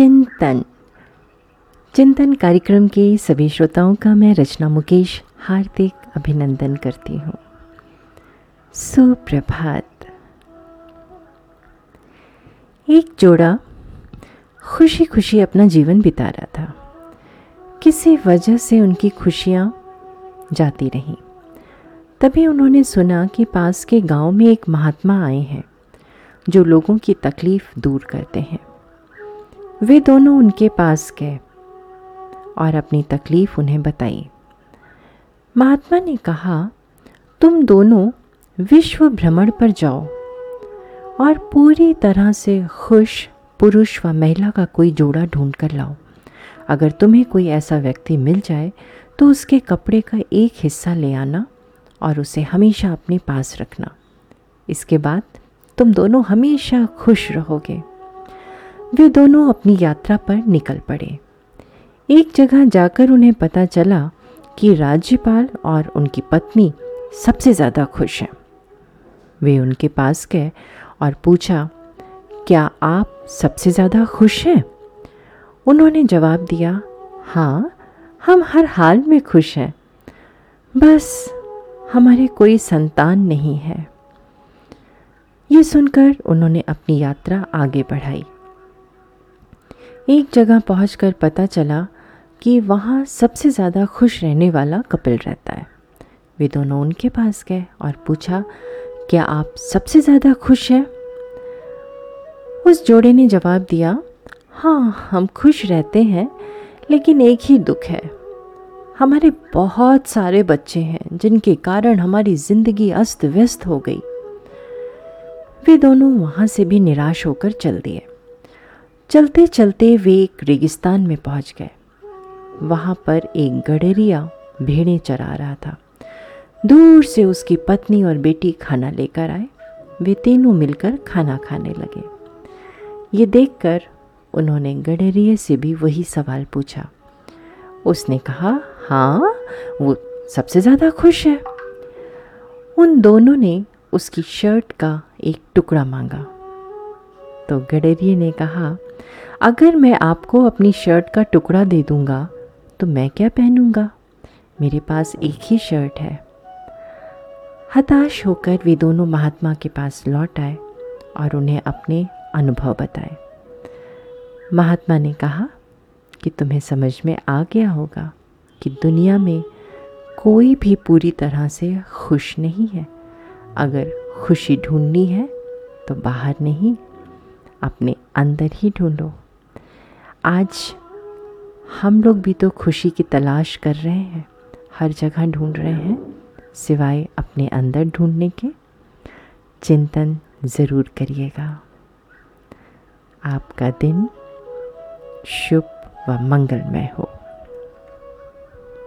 चिंतन। चिंतन कार्यक्रम के सभी श्रोताओं का मैं रचना मुकेश हार्दिक अभिनंदन करती हूँ। सुप्रभात। एक जोड़ा खुशी खुशी अपना जीवन बिता रहा था। किसी वजह से उनकी खुशियाँ जाती रहीं। तभी उन्होंने सुना कि पास के गाँव में एक महात्मा आए हैं, जो लोगों की तकलीफ़ दूर करते हैं। वे दोनों उनके पास गए और अपनी तकलीफ़ उन्हें बताई। महात्मा ने कहा, तुम दोनों विश्व भ्रमण पर जाओ और पूरी तरह से खुश पुरुष व महिला का कोई जोड़ा ढूंढ कर लाओ। अगर तुम्हें कोई ऐसा व्यक्ति मिल जाए तो उसके कपड़े का एक हिस्सा ले आना और उसे हमेशा अपने पास रखना। इसके बाद तुम दोनों हमेशा खुश रहोगे। वे दोनों अपनी यात्रा पर निकल पड़े। एक जगह जाकर उन्हें पता चला कि राज्यपाल और उनकी पत्नी सबसे ज़्यादा खुश हैं। वे उनके पास गए और पूछा, क्या आप सबसे ज़्यादा खुश हैं? उन्होंने जवाब दिया हाँ हम हर हाल में खुश हैं। बस हमारे कोई संतान नहीं है। ये सुनकर उन्होंने अपनी यात्रा आगे बढ़ाई। एक जगह पहुंचकर पता चला कि वहाँ सबसे ज़्यादा खुश रहने वाला कपिल रहता है। वे दोनों उनके पास गए और पूछा, क्या आप सबसे ज़्यादा खुश हैं? उस जोड़े ने जवाब दिया हाँ हम खुश रहते हैं, लेकिन एक ही दुख है। हमारे बहुत सारे बच्चे हैं, जिनके कारण हमारी ज़िंदगी अस्त व्यस्त हो गई। वे दोनों वहाँ से भी निराश होकर चल दिए। चलते चलते वे एक रेगिस्तान में पहुँच गए। वहाँ पर एक गडरिया भेड़ें चरा रहा था। दूर से उसकी पत्नी और बेटी खाना लेकर आए। वे तीनों मिलकर खाना खाने लगे। ये देखकर उन्होंने गडरिए से भी वही सवाल पूछा। उसने कहा हाँ वो सबसे ज़्यादा खुश है। उन दोनों ने उसकी शर्ट का एक टुकड़ा मांगा। तो गडरिए ने कहा अगर मैं आपको अपनी शर्ट का टुकड़ा दे दूँगा तो मैं क्या पहनूँगा? मेरे पास एक ही शर्ट है। हताश होकर वे दोनों महात्मा के पास लौट आए और उन्हें अपने अनुभव बताए। महात्मा ने कहा कि तुम्हें समझ में आ गया होगा कि दुनिया में कोई भी पूरी तरह से खुश नहीं है। अगर खुशी ढूंढनी है तो बाहर नहीं। अपने अंदर ही ढूंढो। आज हम लोग भी तो खुशी की तलाश कर रहे हैं, हर जगह ढूंढ रहे हैं, सिवाय अपने अंदर ढूँढने के। चिंतन ज़रूर करिएगा। आपका दिन शुभ व मंगलमय हो।